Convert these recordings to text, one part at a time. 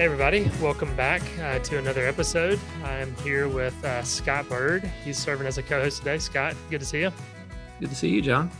Hey, everybody, welcome back uh, to another episode. I'm here with uh, Scott Bird. He's serving as a co host today. Scott, good to see you. Good to see you, John.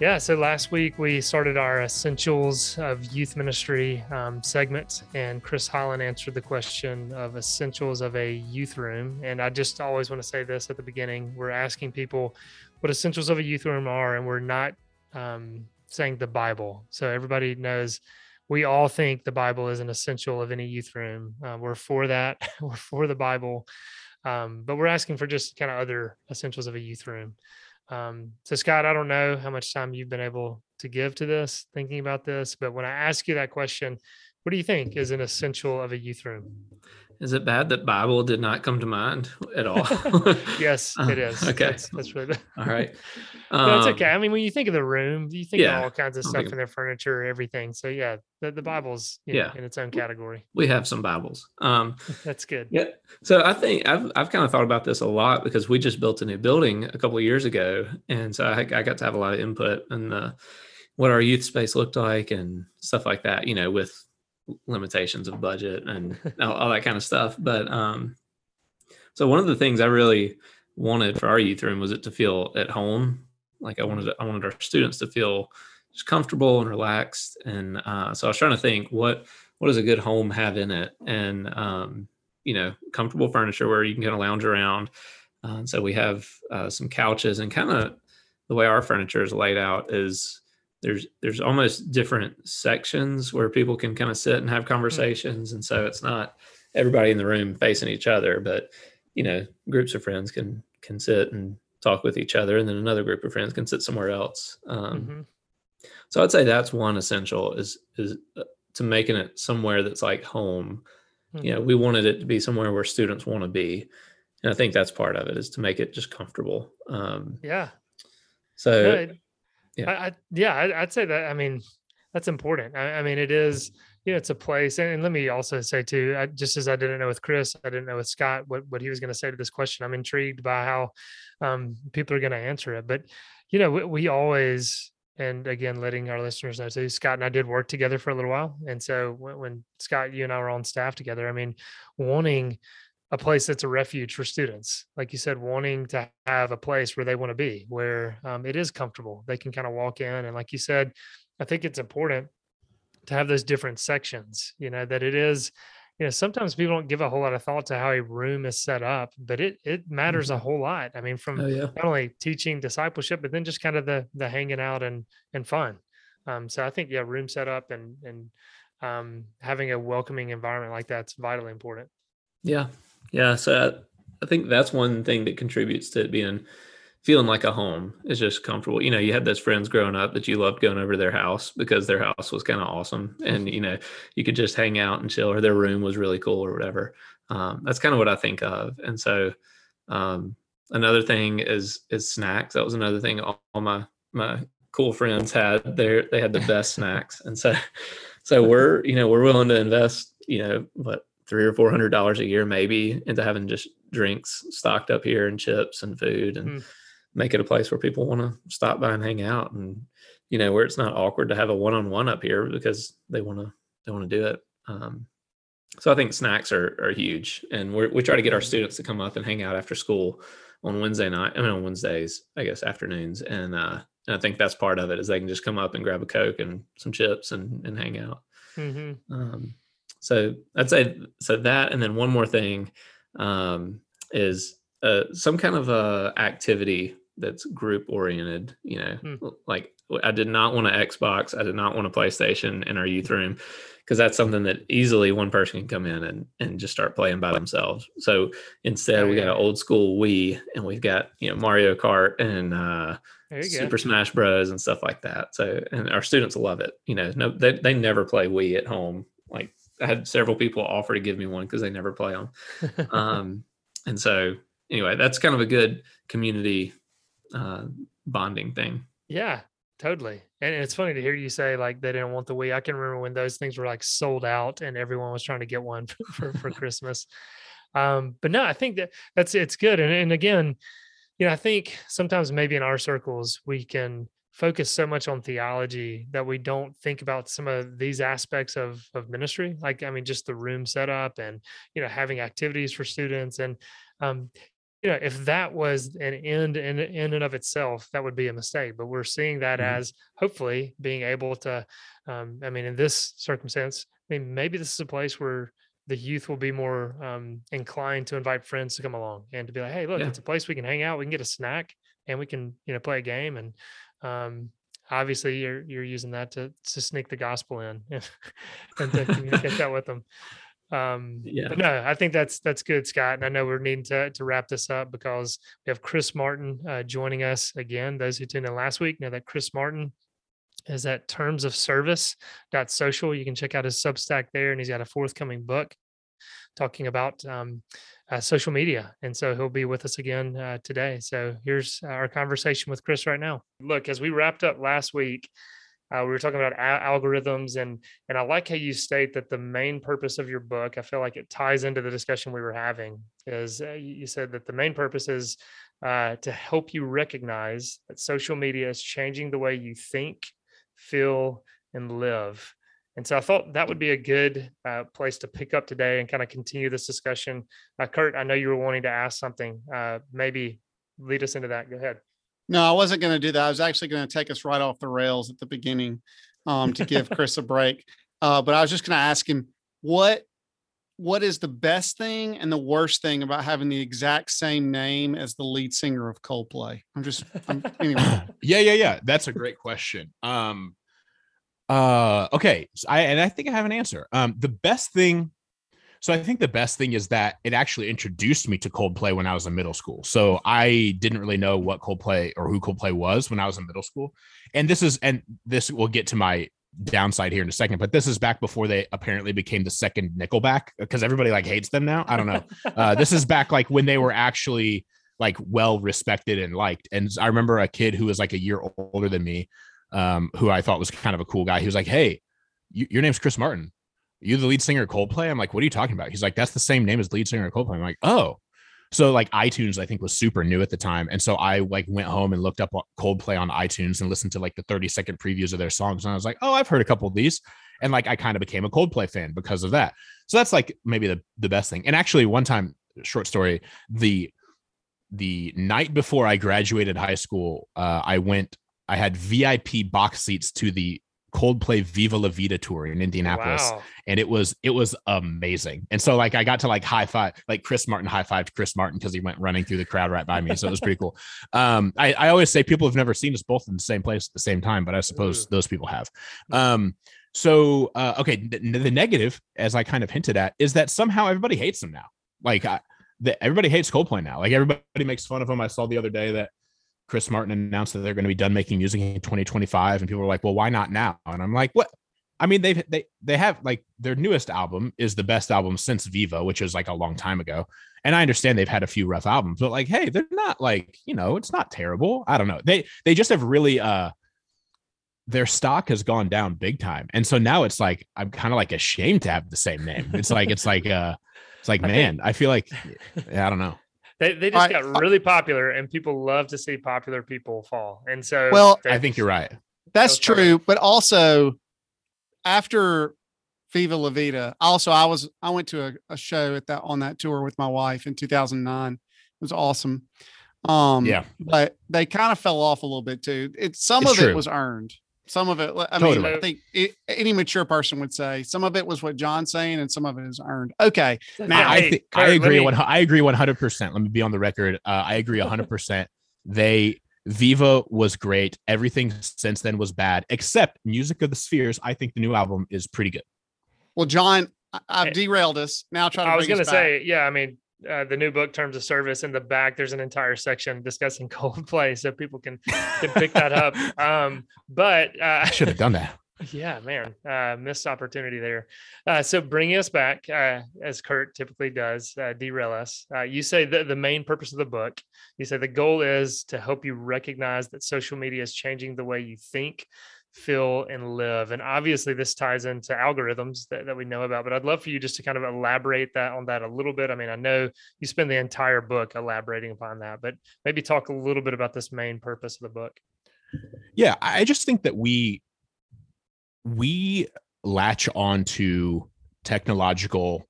Yeah, so last week we started our Essentials of Youth Ministry um, segment, and Chris Holland answered the question of essentials of a youth room. And I just always want to say this at the beginning we're asking people what essentials of a youth room are, and we're not um, saying the Bible. So everybody knows we all think the Bible is an essential of any youth room. Uh, we're for that. we're for the Bible, um, but we're asking for just kind of other essentials of a youth room. Um, so, Scott, I don't know how much time you've been able to give to this, thinking about this, but when I ask you that question, what do you think is an essential of a youth room? Is it bad that Bible did not come to mind at all? yes, it is. okay, that's, that's really bad. all right. no, it's Um, okay. I mean, when you think of the room, you think yeah, of all kinds of stuff in their furniture, everything. So yeah, the, the Bible's you know, Yeah. in its own category. We have some Bibles. Um, That's good. yeah. So I think I've I've kind of thought about this a lot because we just built a new building a couple of years ago, and so I, I got to have a lot of input in the what our youth space looked like and stuff like that. You know, with limitations of budget and all, all that kind of stuff. But um, so one of the things I really wanted for our youth room was it to feel at home. Like I wanted, I wanted our students to feel just comfortable and relaxed. And uh, so I was trying to think what what does a good home have in it, and um, you know, comfortable furniture where you can kind of lounge around. Uh, so we have uh, some couches and kind of the way our furniture is laid out is there's there's almost different sections where people can kind of sit and have conversations and so it's not everybody in the room facing each other but you know groups of friends can can sit and talk with each other and then another group of friends can sit somewhere else. Um, Mhm. so i'd say that's one essential is is uh, to making it somewhere that's like home. You know we wanted it to be somewhere where students want to be and i think that's part of it is to make it just comfortable. Um, Yeah. so it- yeah. I, I, yeah, I, I'd say that. I mean, that's important. I, I mean, it is. You know, it's a place, and, and let me also say too. I, just as I didn't know with Chris, I didn't know with Scott what what he was going to say to this question. I'm intrigued by how um, people are going to answer it. But you know, we, we always, and again, letting our listeners know too. Scott and I did work together for a little while, and so when, when Scott, you and I were on staff together, I mean, wanting a place that's a refuge for students like you said wanting to have a place where they want to be where um, it is comfortable. They can kind of walk in and like you said i think it's important to have those different sections you know that it is you know sometimes people don't give a whole lot of thought to how a room is set up but it it matters a whole lot. I mean from oh yeah. not only teaching discipleship but then just kind of the the hanging out and and fun. Um so i think yeah room setup and and um having a welcoming environment like that's vitally important. Yeah. Yeah. So I, I think that's one thing that contributes to it being feeling like a home is just comfortable. You know, you had those friends growing up that you loved going over to their house because their house was kind of awesome. And, you know, you could just hang out and chill or their room was really cool or whatever. Um, that's kind of what I think of. And so um, another thing is is snacks. That was another thing all, all my my cool friends had their they had the best snacks. And so so we're, you know, we're willing to invest, you know, what three or four hundred dollars a year maybe into having just drinks stocked up here and chips and food and Hmm. make it a place where people want to stop by and hang out and you know where it's not awkward to have a one-on-one up here because they want to they want to do it. Um, so i think snacks are, are huge and we're, we try to get our students to come up and hang out after school on wednesday night i mean on wednesdays i guess afternoons and uh and i think that's part of it is they can just come up and grab a coke and some chips and and hang out. Hmm um, so I'd say so that, and then one more thing um, is uh, some kind of a activity that's group oriented. You know, Hmm. like I did not want an Xbox, I did not want a PlayStation in our youth room because that's something that easily one person can come in and and just start playing by themselves. So instead, Oh, we got yeah. an old school Wii, and we've got you know Mario Kart and uh, you go Super Smash Bros and stuff like that. So, and our students love it. You know, no, they, they never play Wii at home like I had several people offer to give me one because they never play them. Um, and so anyway, that's kind of a good community uh, bonding thing. Yeah, totally. And it's funny to hear you say like they didn't want the Wii. I can remember when those things were like sold out and everyone was trying to get one for, for, for Christmas. Um, but no, I think that that's it's good. And, and again, you know, I think sometimes maybe in our circles we can focus so much on theology that we don't think about some of these aspects of of ministry like i mean just the room setup and you know having activities for students and um you know if that was an end in, in and of itself that would be a mistake but we're seeing that mm-hmm. as hopefully being able to um i mean in this circumstance i mean maybe this is a place where the youth will be more um, inclined to invite friends to come along and to be like, hey, look, yeah. it's a place we can hang out, we can get a snack, and we can you know play a game. And um, obviously, you're you're using that to to sneak the gospel in and to communicate that with them. Um, yeah. But no, I think that's that's good, Scott. And I know we're needing to to wrap this up because we have Chris Martin uh, joining us again. Those who tuned in last week know that Chris Martin is at terms of service dot social. You can check out his Substack there, and he's got a forthcoming book talking about um, uh, social media. And so he'll be with us again uh, today. So here's our conversation with Chris right now. Look, as we wrapped up last week, uh, we were talking about algorithms, and and I like how you state that the main purpose of your book. I feel like it ties into the discussion we were having. Is uh, you said that the main purpose is uh, to help you recognize that social media is changing the way you think, feel, and live. And so I thought that would be a good uh, place to pick up today and kind of continue this discussion. Uh, Kurt, I know you were wanting to ask something. Uh, maybe lead us into that. Go ahead. No, I wasn't going to do that. I was actually going to take us right off the rails at the beginning um, to give Chris a break. Uh, but I was just going to ask him what what is the best thing and the worst thing about having the exact same name as the lead singer of Coldplay? I'm just I'm, anyway. yeah, yeah, yeah. That's a great question. Um, uh, okay, so I and I think I have an answer. Um, the best thing. So I think the best thing is that it actually introduced me to Coldplay when I was in middle school. So I didn't really know what Coldplay or who Coldplay was when I was in middle school. And this is and this will get to my downside here in a second, but this is back before they apparently became the second Nickelback because everybody like hates them now. I don't know. Uh, this is back like when they were actually like well respected and liked. And I remember a kid who was like a year older than me, um, who I thought was kind of a cool guy. He was like, "Hey, you, your name's Chris Martin. You the lead singer of Coldplay?" I'm like, "What are you talking about?" He's like, "That's the same name as lead singer of Coldplay." I'm like, "Oh." So like iTunes, I think was super new at the time, and so I like went home and looked up Coldplay on iTunes and listened to like the 30 second previews of their songs, and I was like, oh, I've heard a couple of these, and like I kind of became a Coldplay fan because of that. So that's like maybe the the best thing. And actually, one time, short story, the the night before I graduated high school, uh, I went. I had VIP box seats to the Coldplay Viva La Vida tour in Indianapolis, wow. and it was it was amazing. And so like I got to like high five, like Chris Martin high five Chris Martin because he went running through the crowd right by me. So it was pretty cool. Um, I, I always say people have never seen us both in the same place at the same time, but I suppose Ooh. those people have. Um, so uh, okay, the, the negative, as I kind of hinted at, is that somehow everybody hates them now. Like I, the, everybody hates Coldplay now. Like everybody makes fun of them. I saw the other day that Chris Martin announced that they're going to be done making music in 2025, and people were like, "Well, why not now?" And I'm like, "What? I mean, they've they they have like their newest album is the best album since Viva, which is like a long time ago. And I understand they've had a few rough albums, but like, hey, they're not like you know, it's not terrible. I don't know. They they just have really uh their stock has gone down big time, and so now it's like I'm kind of like ashamed to have the same name. It's like it's like uh, it's like man, I feel like I don't know. They, they just I, got really popular and people love to see popular people fall. And so well, I think you're right. That's true. But also after Viva La Vida, also I was I went to a, a, show at that on that tour with my wife in 2009. It was awesome. Um yeah, but they kind of fell off a little bit too. It some it's of true. it was earned. Some of it, I totally. mean, I think it, any mature person would say some of it was what John's saying, and some of it is earned. Okay, now I, th- Kurt, I agree. Me... I agree one hundred percent. Let me be on the record. Uh, I agree hundred percent. They Viva was great. Everything since then was bad, except Music of the Spheres. I think the new album is pretty good. Well, John, I've derailed us. Now try to. I was going to say, yeah. I mean, uh, the new book terms of service in the back there's an entire section discussing coldplay so people can can pick that up um but uh, i should have done that Yeah, man, uh, missed opportunity there. Uh, so bringing us back, uh, as Kurt typically does, uh, derail us. Uh, you say that the main purpose of the book, you say the goal is to help you recognize that social media is changing the way you think, feel, and live. And obviously, this ties into algorithms that, that we know about. But I'd love for you just to kind of elaborate that on that a little bit. I mean, I know you spend the entire book elaborating upon that, but maybe talk a little bit about this main purpose of the book. Yeah, I just think that we we latch on to technological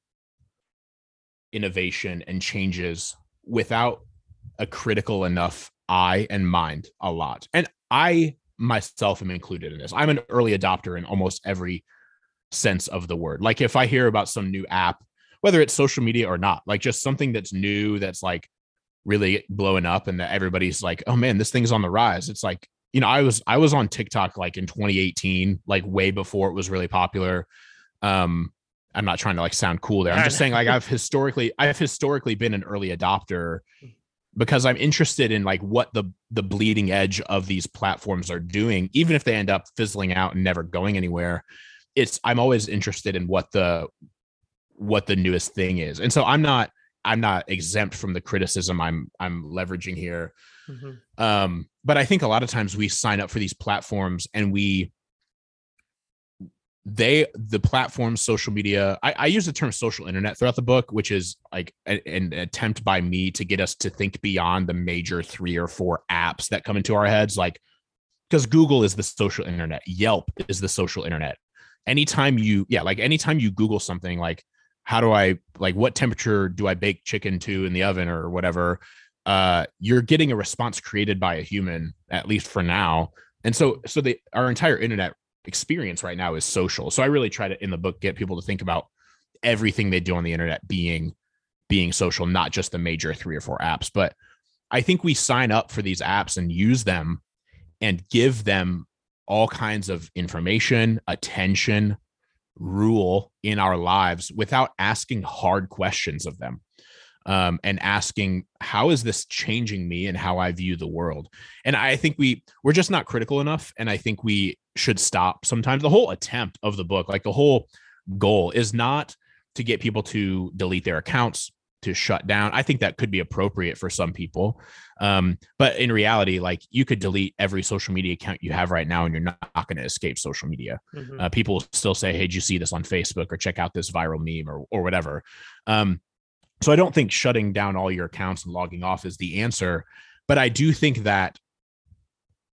innovation and changes without a critical enough eye and mind a lot. And I myself am included in this. I'm an early adopter in almost every sense of the word. Like if I hear about some new app, whether it's social media or not, like just something that's new that's like really blowing up and that everybody's like, "Oh man, this thing's on the rise." It's like you know, I was I was on TikTok like in 2018, like way before it was really popular. Um, I'm not trying to like sound cool there. I'm just saying like I've historically I've historically been an early adopter because I'm interested in like what the the bleeding edge of these platforms are doing, even if they end up fizzling out and never going anywhere. It's I'm always interested in what the what the newest thing is. And so I'm not I'm not exempt from the criticism I'm I'm leveraging here. Mm-hmm. Um, but I think a lot of times we sign up for these platforms and we they the platforms social media I, I, use the term social internet throughout the book which is like a, an attempt by me to get us to think beyond the major three or four apps that come into our heads like because google is the social internet yelp is the social internet anytime you yeah like anytime you google something like how do i like what temperature do i bake chicken to in the oven or whatever uh, you're getting a response created by a human, at least for now. And so, so the our entire internet experience right now is social. So I really try to in the book get people to think about everything they do on the internet being being social, not just the major three or four apps. But I think we sign up for these apps and use them and give them all kinds of information, attention, rule in our lives without asking hard questions of them um, and asking how is this changing me and how I view the world. And I think we we're just not critical enough, and I think we should stop. Sometimes the whole attempt of the book, like the whole goal, is not to get people to delete their accounts to shut down. I think that could be appropriate for some people. Um, but in reality, like you could delete every social media account you have right now and you're not, not going to escape social media. Mm-hmm. Uh, people will still say, Hey, did you see this on Facebook or check out this viral meme or, or whatever. Um, so I don't think shutting down all your accounts and logging off is the answer, but I do think that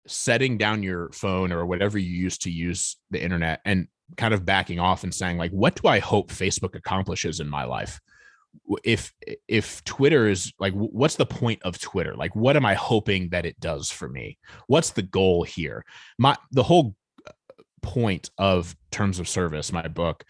setting down your phone or whatever you use to use the internet and kind of backing off and saying like what do I hope Facebook accomplishes in my life? If if Twitter is like what's the point of Twitter? Like what am I hoping that it does for me? What's the goal here? My the whole uh, point of terms of service, my book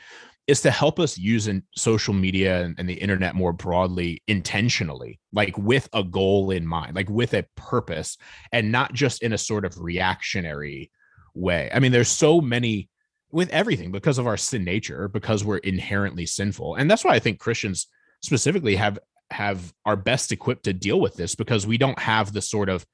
is to help us use in social media and, and, the internet more broadly intentionally like with a goal in mind like with a purpose and not just in a sort of reactionary way i mean there's so many with everything because of our sin nature because we're inherently sinful and that's why i think christians specifically have have are best equipped to deal with this because we don't have the sort of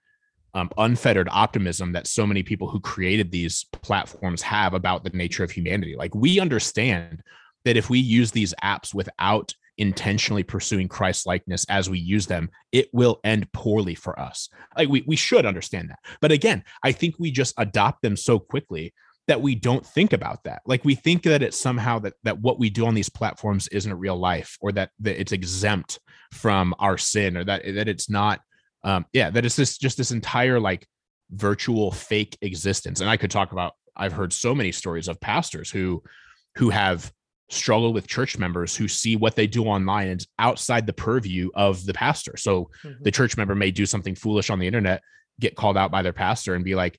um, unfettered optimism that so many people who created these platforms have about the nature of humanity. Like we understand that if we use these apps without intentionally pursuing Christ likeness as we use them, it will end poorly for us. Like we, we should understand that. But again, I think we just adopt them so quickly that we don't think about that. Like we think that it's somehow that that what we do on these platforms isn't real life or that, that it's exempt from our sin or that that it's not um yeah, that it's this just this entire like virtual fake existence. And I could talk about I've heard so many stories of pastors who who have struggle with church members who see what they do online and outside the purview of the pastor. So mm-hmm. the church member may do something foolish on the internet, get called out by their pastor and be like,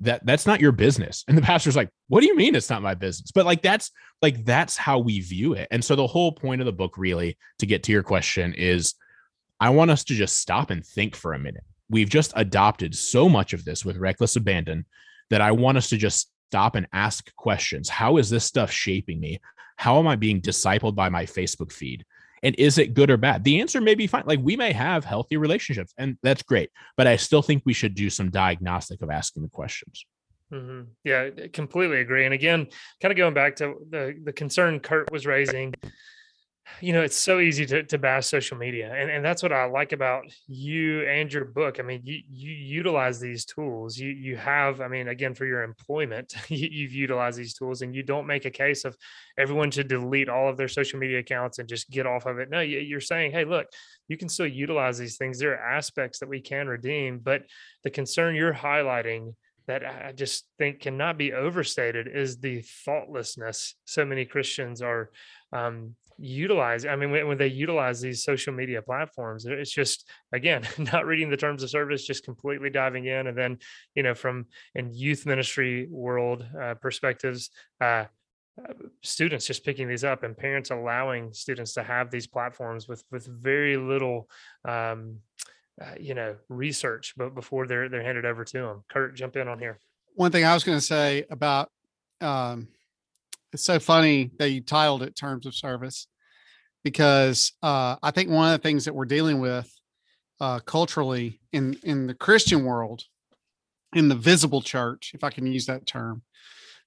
that that's not your business. And the pastor's like, what do you mean it's not my business? But like that's like that's how we view it. And so the whole point of the book really to get to your question is I want us to just stop and think for a minute. We've just adopted so much of this with reckless abandon that I want us to just stop and ask questions. How is this stuff shaping me? How am I being discipled by my Facebook feed? And is it good or bad? The answer may be fine. Like we may have healthy relationships, and that's great. But I still think we should do some diagnostic of asking the questions. hmm Yeah, completely agree. And again, kind of going back to the the concern Kurt was raising, you know, it's so easy to, to bash social media. And, and that's what I like about you and your book. I mean, you, you utilize these tools. You you have, I mean, again, for your employment, you, you've utilized these tools and you don't make a case of everyone should delete all of their social media accounts and just get off of it. No, you- you're saying, hey, look, you can still utilize these things. There are aspects that we can redeem, but the concern you're highlighting that I I just think cannot be overstated is the thoughtlessness so many Christians are um, utilize. I mean, when, when they utilize these social media platforms, it's just again not reading the terms of service, just completely diving in, and then you know from in youth ministry world uh, perspectives. Uh, uh, students just picking these up and parents allowing students to have these platforms with with very little um, uh, you know research but before they're they're handed over to them kurt jump in on here One thing I was going to say about um, it's so funny that you titled it terms of service because uh, I think one of the things that we're dealing with uh, culturally in in the Christian world, in the visible church, if I can use that term,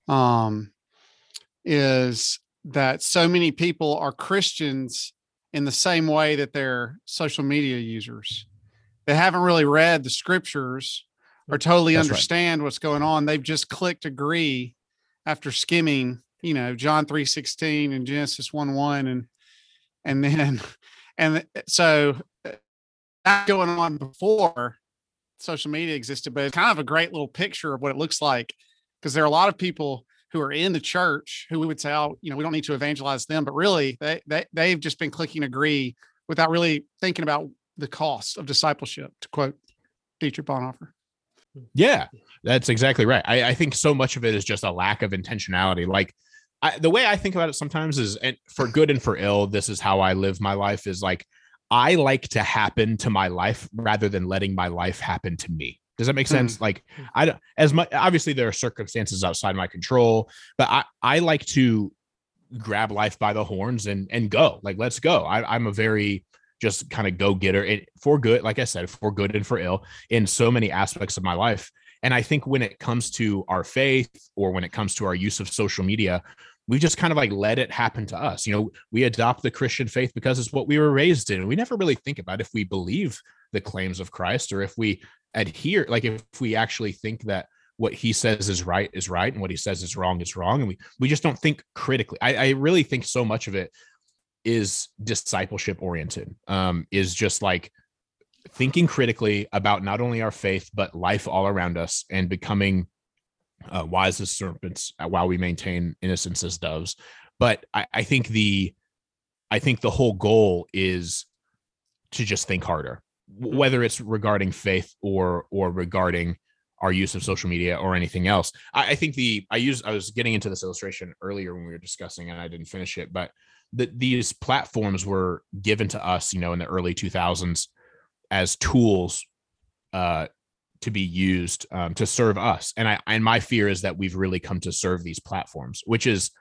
um, is that so many people are Christians in the same way that they're social media users. They haven't really read the scriptures or totally That's right. understand what's going on. They've just clicked agree after skimming, you know, John 3:16 and Genesis 1 1 and and then and so uh, that going on before social media existed, but it's kind of a great little picture of what it looks like because there are a lot of people who are in the church who we would say, oh, you know, we don't need to evangelize them, but really they they they've just been clicking agree without really thinking about the cost of discipleship, to quote Dietrich Bonhoeffer. Yeah, that's exactly right. I, I think so much of it is just a lack of intentionality. Like I, the way I think about it sometimes is, and for good and for ill, this is how I live my life. Is like I like to happen to my life rather than letting my life happen to me. Does that make Hmm. sense? Like I don't as much. Obviously, there are circumstances outside my control, but I I like to grab life by the horns and and go. Like let's go. I, I'm a very just kind of go getter it for good. Like I said, for good and for ill in so many aspects of my life. And I think when it comes to our faith or when it comes to our use of social media, we just kind of like let it happen to us. You know, we adopt the Christian faith because it's what we were raised in. We never really think about if we believe the claims of Christ or if we adhere, like if we actually think that what he says is right is right and what he says is wrong is wrong. And we we just don't think critically. I, I really think so much of it is discipleship oriented, um, is just like thinking critically about not only our faith but life all around us and becoming uh, wise as serpents uh, while we maintain innocence as doves. But I, I think the i think the whole goal is to just think harder whether it's regarding faith or or regarding our use of social media or anything else. I, I think the i use i was getting into this illustration earlier when we were discussing and i didn't finish it but that these platforms were given to us you know in the early 2000s as tools uh, to be used um, to serve us. And I and my fear is that we've really come to serve these platforms, which is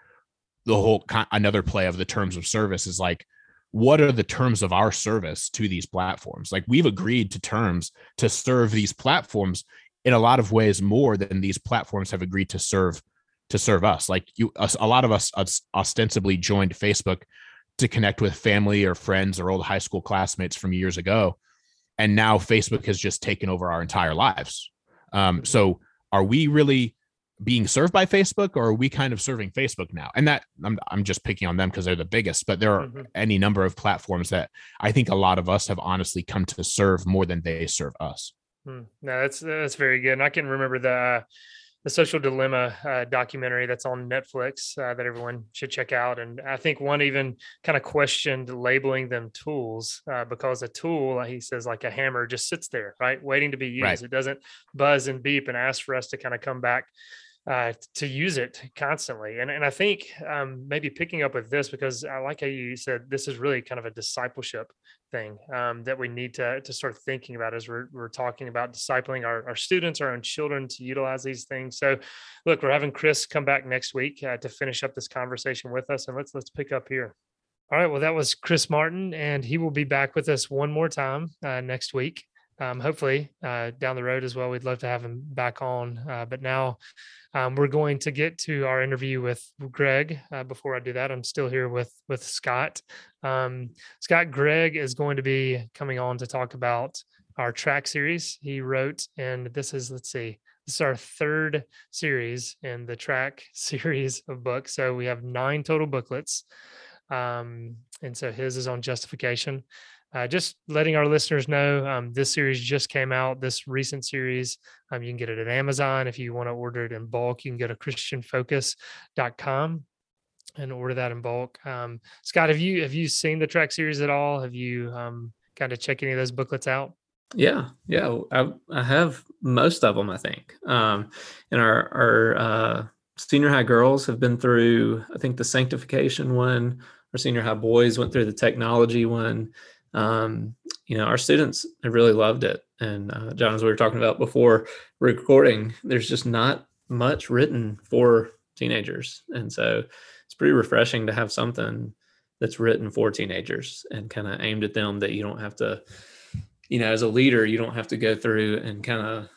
the whole ki- another play of the terms of service is like what are the terms of our service to these platforms? Like we've agreed to terms to serve these platforms in a lot of ways more than these platforms have agreed to serve to serve us. Like you us, a lot of us os- ostensibly joined facebook to connect with family or friends or old high school classmates from years ago and now facebook has just taken over our entire lives um, so are we really being served by facebook or are we kind of serving facebook now and that i'm, I'm just picking on them because they're the biggest but there are Mhm. any number of platforms that i think a lot of us have honestly come to serve more than they serve us Hmm. No, that's that's very good. And I can remember the uh, the social dilemma uh, documentary that's on Netflix uh, that everyone should check out. And I think one even kind of questioned labeling them tools uh, because a tool, he says, like a hammer, just sits there, right, waiting to be used. Right. It doesn't buzz and beep and ask for us to kind of come back uh, to use it constantly. And and I think um, maybe picking up with this because I like how you said this is really kind of a discipleship thing um, that we need to to start thinking about as we're we're talking about discipling our, our students, our own children to utilize these things. So, look, we're having Chris come back next week uh, to finish up this conversation with us, and let's let's pick up here. All right. Well, that was Chris Martin, and he will be back with us one more time uh, next week. Um, hopefully uh, down the road as well. We'd love to have him back on. Uh, but now um, we're going to get to our interview with Greg. Uh, before I do that, I'm still here with with Scott. Um, Scott Greg is going to be coming on to talk about our track series he wrote, and this is let's see. This is our third series in the track series of books. So we have nine total booklets. Um, and so his is on justification. Uh, just letting our listeners know um, this series just came out this recent series um, you can get it at amazon if you want to order it in bulk you can go to christianfocus.com and order that in bulk um, scott have you have you seen the track series at all have you um, kind of check any of those booklets out Yeah, yeah, I, I have most of them. I think, um, and our our uh, senior high girls have been through. I think the sanctification one. Our senior high boys went through the technology one. Um, you know, our students have really loved it. And uh, John, as we were talking about before recording, there's just not much written for teenagers, and so it's pretty refreshing to have something that's written for teenagers and kind of aimed at them that you don't have to you know as a leader you don't have to go through and kind of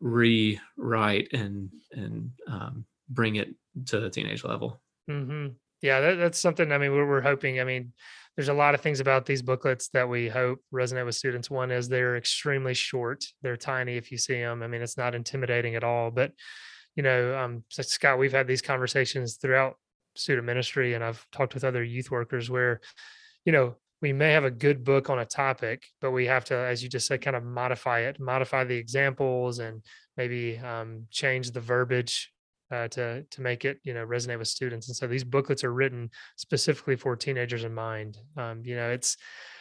rewrite and and um, bring it to the teenage level hmm Yeah, that, that's something. I mean, we're, we're hoping. I mean, there's a lot of things about these booklets that we hope resonate with students. One is they're extremely short. They're tiny if you see them. I mean, it's not intimidating at all. But you know, um, so Scott, we've had these conversations throughout student ministry, and I've talked with other youth workers where, you know, we may have a good book on a topic, but we have to, as you just said, kind of modify it, modify the examples, and maybe um, change the verbiage uh, to to make it you know resonate with students. And so these booklets are written specifically for teenagers in mind. Um, you know, it's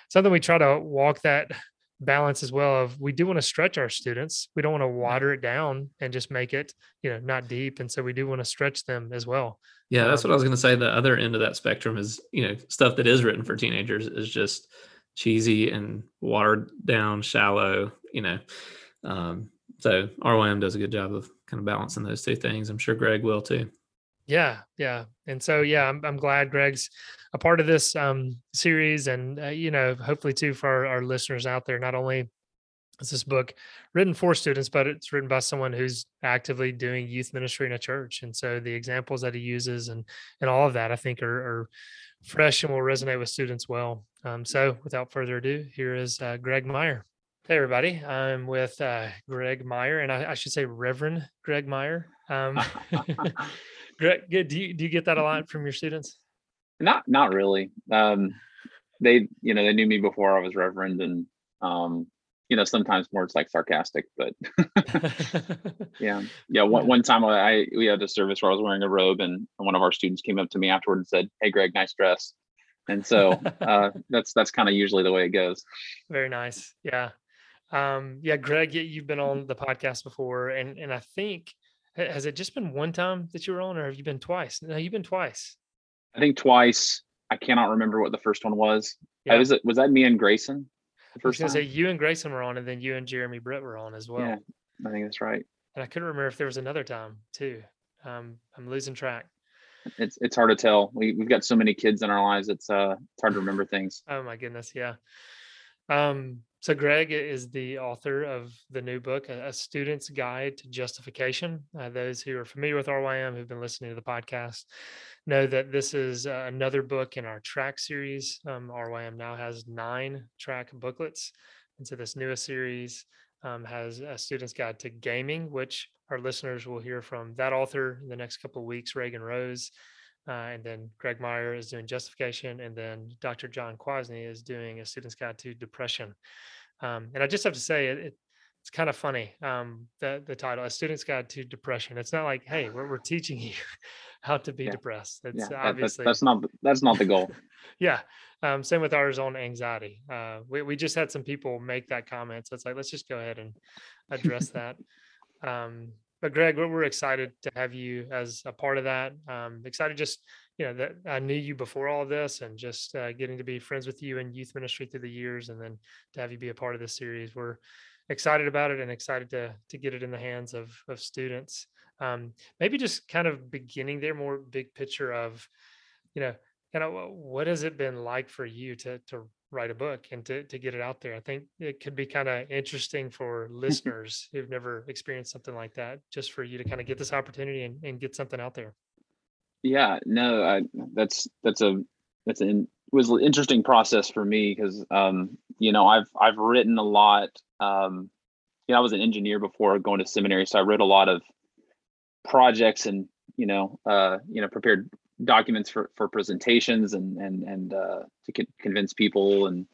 something we try to walk that balance as well of we do want to stretch our students. We don't want to water it down and just make it you know not deep. And so we do want to stretch them as well. Yeah that's Um, what i was going to say. The other end of that spectrum is you know stuff that is written for teenagers is just cheesy and watered down shallow you know um, so rym does a good job of kind of balancing those two things i'm sure greg will too Yeah, yeah, and so yeah, I'm I'm glad Greg's a part of this um, series, and uh, you know, hopefully too for our, our listeners out there. Not only is this book written for students, but it's written by someone who's actively doing youth ministry in a church, and so the examples that he uses and and all of that, I think, are, are fresh and will resonate with students well. Um, so, without further ado, here is uh, Greg Meyer. Hey, everybody. I'm with uh, Greg Meyer, and I, I should say Reverend Greg Meyer. Um, Greg. Do you, do you get that a lot from your students? not not really um they you know they knew me before i was reverend and um you know sometimes more it's like sarcastic but yeah yeah one, one time I, I we had a service where i was wearing a robe and one of our students came up to me afterward and said hey greg nice dress and so uh that's that's kind of usually the way it goes Very nice. Yeah. Um, yeah, Greg, you've been on the podcast before, and and I think has it just been one time that you were on, or have you been twice? No, you've been twice. i think twice i cannot remember what the first one was Yeah. Uh, was it was that me and grayson the I was time say you and Grayson were on, and then you and Jeremy Britt were on as well. yeah i think that's right And I couldn't remember if there was another time too. Um, I'm losing track. it's it's hard to tell we, we've got so many kids in our lives it's uh it's hard to remember things Oh my goodness, yeah. Um, so Greg is the author of the new book, A, Student's Guide to Justification. Uh, those who are familiar with RYM, who've been listening to the podcast, know that this is uh, another book in our track series. Um, RYM now has nine track booklets, and so this newest series um, has a Student's Guide to Gaming, which our listeners will hear from that author in the next couple of weeks, Reagan Rose. Uh, and then Greg Meyer is doing justification, and then Dr. John Kwasny is doing a student's guide to depression. Um, and I just have to say, it, it it's kind of funny. Um, the the title, a student's guide to depression. It's not like, hey, we're we're teaching you how to be Yeah. depressed. It's yeah that- that's, obviously that's not that's not the goal yeah. Um, same with ours on anxiety. Uh, we, we just had some people make that comment. So it's like, let's just go ahead and address that. Um, but Greg, we're, we're excited to have you as a part of that. Um, excited just, you know, that I knew you before all this and just uh, getting to be friends with you in youth ministry through the years and then to have you be a part of this series. We're excited about it and excited to, to get it in the hands of, of students. Um, maybe just kind of beginning there, more big picture of, you know, kind of what has it been like for you to to write a book and to to get it out there? I think it could be kind of interesting for listeners who've never experienced something like that, just for you to kind of get this opportunity and, and get something out there. Yeah, no, I, that's that's a that's an was an interesting process for me because um, you know I've I've written a lot. Um, you know, I was an engineer before going to seminary, so I wrote a lot of projects and you know uh, you know prepared documents for for presentations and and and uh, to co- convince people and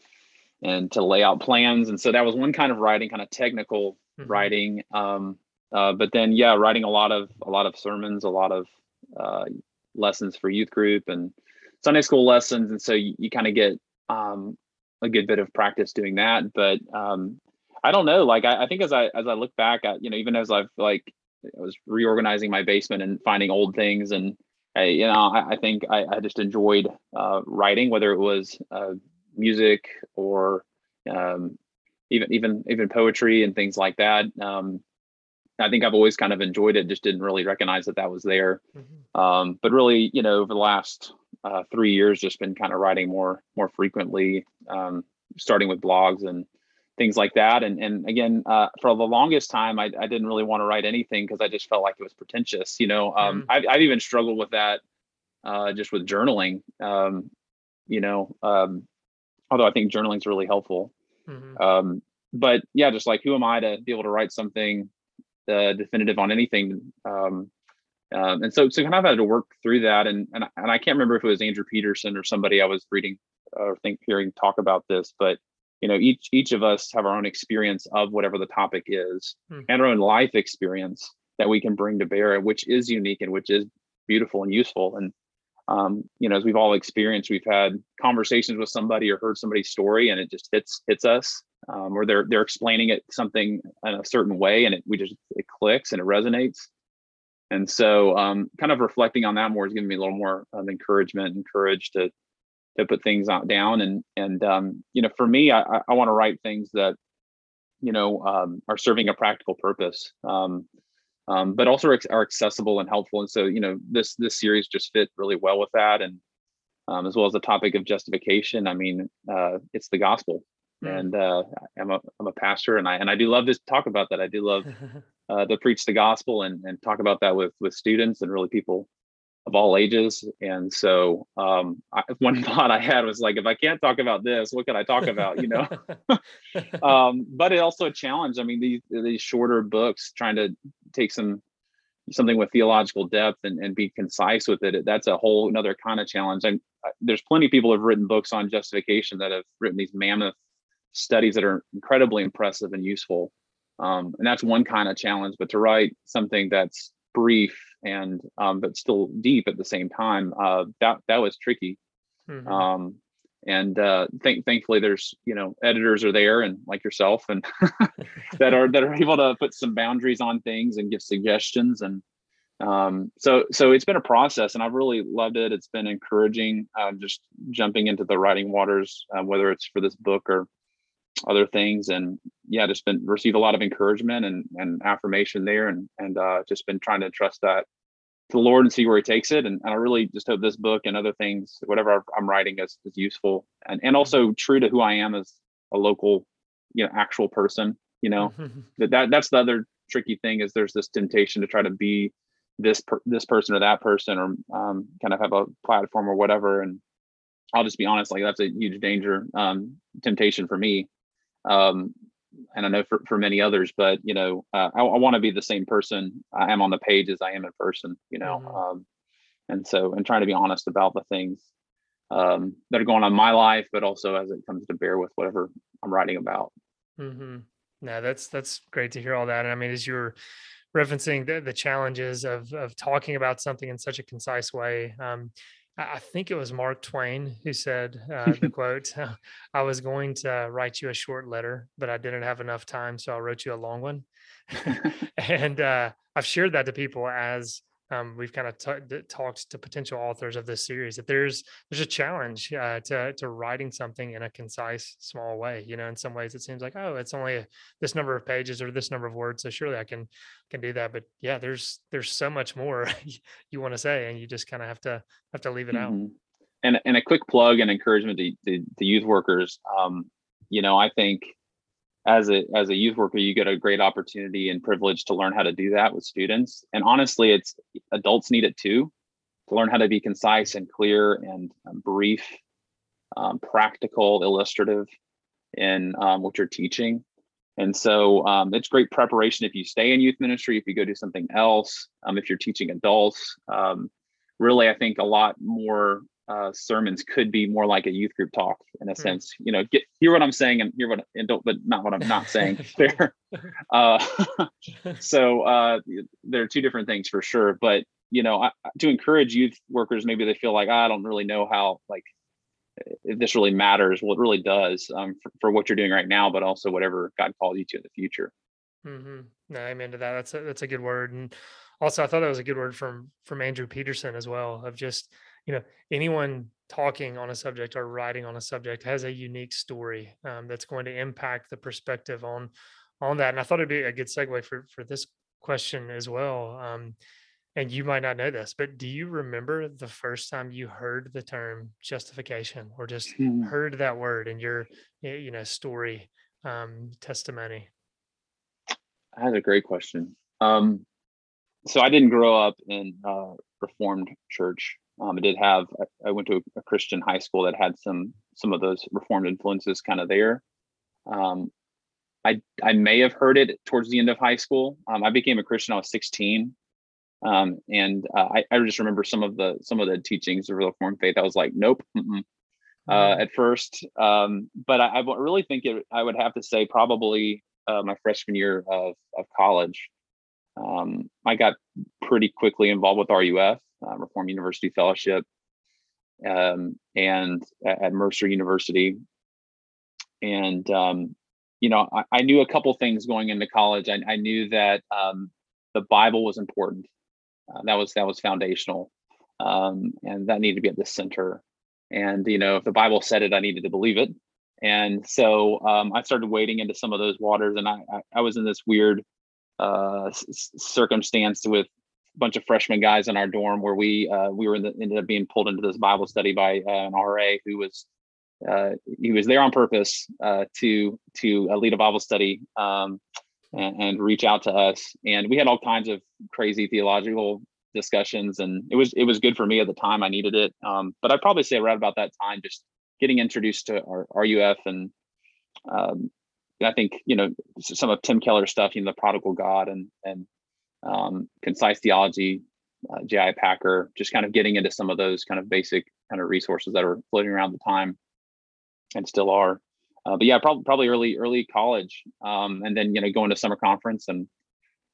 and to lay out plans. And so that was one kind of writing, kind of technical Mhm. writing. Um, uh, but then yeah, writing a lot of a lot of sermons, a lot of uh, lessons for youth group and Sunday school lessons, and so you, you kind of get um, a good bit of practice doing that. But um, I don't know, like I, I think as I as I look back at you know even as I've like I was reorganizing my basement and finding old things and I, you know I, I think I, I just enjoyed uh, writing whether it was uh, music or um, even even even poetry and things like that. Um, I think I've always kind of enjoyed it, just didn't really recognize that that was there. Mhm. Um, but really, you know, over the last uh, three years, just been kind of writing more more frequently, um, starting with blogs and things like that. And and again, uh, for the longest time, I, I didn't really want to write anything because I just felt like it was pretentious. You know, um, I've I've even struggled with that uh, just with journaling. Um, you know, um, although I think journaling is really helpful. Mhm. Um, but yeah, just like who am I to be able to write something uh, definitive on anything? Um, um, and so, so kind of had to work through that, and and and I can't remember if it was Andrew Peterson or somebody I was reading or think hearing talk about this, but you know, each each of us have our own experience of whatever the topic is, Hmm. and our own life experience that we can bring to bear, which is unique and which is beautiful and useful. And um, you know, as we've all experienced, we've had conversations with somebody or heard somebody's story, and it just hits hits us, um, or they're they're explaining it something in a certain way, and it we just it clicks and it resonates. And so, um, kind of reflecting on that more has given me a little more um, encouragement and courage to to put things out down. And and um, you know, for me, I, I, want to write things that you know um, are serving a practical purpose. Um, um, but also are, are accessible and helpful. And so, you know, this this series just fit really well with that, and um, as well as the topic of justification. I mean, uh, it's the gospel, Mm. and uh, I'm a I'm a pastor, and I and I do love to talk about that. I do love uh, to preach the gospel and and talk about that with with students and really people of all ages. And so, um, I, one thought I had was like, if I can't talk about this, what can I talk about? You know. um, but it also a challenge. I mean, these these shorter books trying to take some something with theological depth and, and be concise with it. That's a whole another kind of challenge. And uh, there's plenty of people who have written books on justification that have written these mammoth studies that are incredibly impressive and useful. Um, and that's one kind of challenge. But to write something that's brief and um, but still deep at the same time, uh, that that was tricky. Mhm. Um, and uh, thank thankfully there's you know editors are there and like yourself and that are that are able to put some boundaries on things and give suggestions and um, so so it's been a process and I've really loved it. It's been encouraging uh, just jumping into the writing waters, uh, whether it's for this book or other things and yeah just been received a lot of encouragement and and affirmation there and and uh, just been trying to trust that to the Lord and see where He takes it. And, and I really just hope this book and other things, whatever I'm writing, is, is useful and and also true to who I am as a local, you know, actual person. You know, that, that that's the other tricky thing is there's this temptation to try to be this per, this person or that person or um, kind of have a platform or whatever. And I'll just be honest, like that's a huge danger, um, temptation for me. Um, and I know for, for many others, but you know, uh, I, I want to be the same person I am on the page as I am in person, you know. Mhm. Um, and so, and trying to be honest about the things um, that are going on in my life, but also as it comes to bear with whatever I'm writing about. Mm-hmm. No, that's that's great to hear all that. And I mean, as you're referencing the, the challenges of of talking about something in such a concise way, um, I think it was Mark Twain who said uh, the quote, "I was going to write you a short letter, but I didn't have enough time, so I wrote you a long one." and uh, I've shared that to people as um, we've kind of t- talked to potential authors of this series that there's there's a challenge uh, to to writing something in a concise, small way. You know, in some ways it seems like oh, it's only a, this number of pages or this number of words, so surely I can can do that. But yeah, there's there's so much more you want to say, and you just kind of have to have to leave it out. Mhm. and and a quick plug and encouragement to, to, to youth workers. Um, you know, I think as a as a youth worker, you get a great opportunity and privilege to learn how to do that with students. And honestly, it's adults need it too to learn how to be concise and clear and um, brief, um, practical, illustrative in um, what you're teaching. And so um, it's great preparation if you stay in youth ministry, if you go do something else, um, if you're teaching adults. Um, really, I think a lot more uh, sermons could be more like a youth group talk in a mm. sense. You know, get hear what I'm saying and hear what and don't, but not what I'm not saying. there. Uh, so uh, there are two different things for sure. But you know, I, to encourage youth workers, maybe they feel like I don't really know how like if this really matters. Well, it really does um, for, for, what you're doing right now, but also whatever God calls you to in the future. Mm-hmm. No, I'm into that. That's a, that's a good word. And also, I thought that was a good word from from Andrew Peterson as well. Of just you know anyone talking on a subject or writing on a subject has a unique story um, that's going to impact the perspective on on that. And I thought it'd be a good segue for for this question as well. Um, and you might not know this, but do you remember the first time you heard the term justification or just mm. heard that word in your you know story um, testimony? That's a great question. Um, so I didn't grow up in a Reformed church. Um, I did have I, I went to a, a, Christian high school that had some some of those Reformed influences kind of there. Um, I I may have heard it towards the end of high school. Um, I became a Christian. I was 16, um, and uh, I, I just remember some of the some of the teachings of the Reformed faith. I was like, nope. Uh, mm-hmm. at first, um, but I, I, really think it, I would have to say probably uh, my freshman year of, of college. Um, I got pretty quickly involved with RUF, uh, Reformed University Fellowship, um, and at, Mercer University. And um, you know, I, I, knew a couple things going into college. I, I knew that um, the Bible was important. Uh, that was that was foundational, um, and that needed to be at the center. And you know, if the Bible said it, I needed to believe it. And so um, I started wading into some of those waters, and I I, I was in this weird uh, circumstance with bunch of freshman guys in our dorm where we uh, we were the, ended up being pulled into this Bible study by uh, an RA who was uh, he was there on purpose uh, to to uh, lead a Bible study um, and, and, reach out to us. And we had all kinds of crazy theological discussions, and it was it was good for me at the time. I needed it, um, but I'd probably say right about that time, just getting introduced to our RUF and um, I think you know some of Tim Keller's stuff, you know, the prodigal God and and um, concise theology, uh, J.I. Packer, just kind of getting into some of those kind of basic kind of resources that are floating around the time and still are. Uh, but yeah, probably probably early early college, um, and then you know going to summer conference and